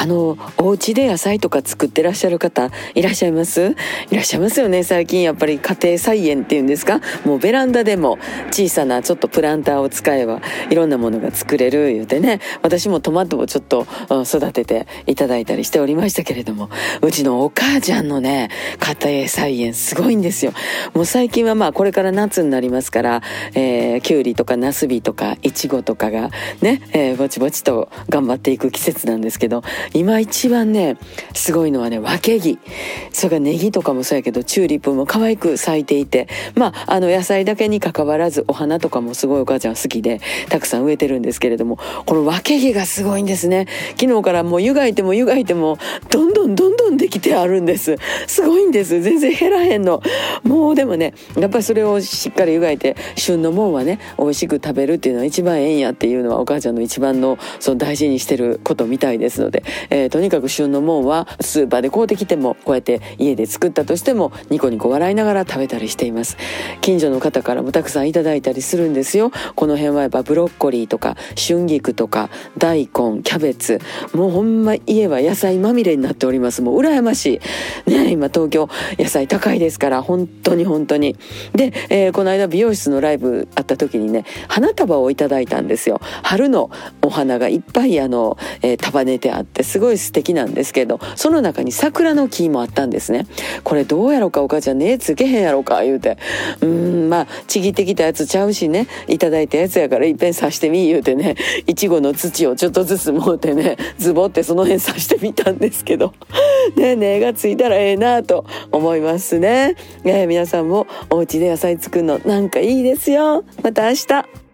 あのお家で野菜とか作ってらっしゃる方いらっしゃいます？いらっしゃいますよね最近。やっぱり家庭菜園っていうんですか？もうベランダでも小さなちょっとプランターを使えばいろんなものが作れる言うてね。私もトマトをちょっと育てていただいたりしておりましたけれどもうちのお母ちゃんのね家庭菜園すごいんですよ。もう最近はまあこれから夏になりますから、えー、きゅうりとかなすびとかいちごとかがね、えー、ぼちぼちと頑張っていく季節なんですけど今一番ねすごいのはねわけぎ。それからネギとかもそうやけどチューリップも可愛く咲いていて。まああの野菜だけにかかわらずお花とかもすごいお母ちゃん好きでたくさん植えてるんですけれどもこのわけぎがすごいんですね。昨日からもう湯がいても湯がいてもどんどんどんどんできてあるんです。すごいんです。全然減らへんの。もうでもねやっぱりそれをしっかり湯がいて旬のもんはね美味しく食べるっていうのは一番ええんやっていうのはお母ちゃんの一番のその大事にしてることみたいですので、えー、とにかく旬のもんはスーパーで買うてきてもこうやって家で作ったとしてもニコニコ笑いながら食べたりしています。近所の方からもたくさんいただいたりするんですよ。この辺はやっぱブロッコリーとか春菊とか大根キャベツもうほんま家は野菜まみれになっております。ります。もう羨ましい。ね今東京野菜高いですから本当に本当に。で、えー、この間美容室のライブあった時にね花束をいただいたんですよ。春のお花がいっぱいあの、えー、束ねてあってすごい素敵なんですけどその中に桜の木もあったんですね。これどうやろうかお母ちゃんねつけへんやろか言うて。うんまあちぎってきたやつちゃうしねいただいたやつやからいっぺん刺してみ言うてねいちごの土をちょっとずつ持ってねズボってその辺刺してみたんですけど。ね根がついたらええなと思いますね、ねえ、皆さんもお家で野菜作るのなんかいいですよ。また明日。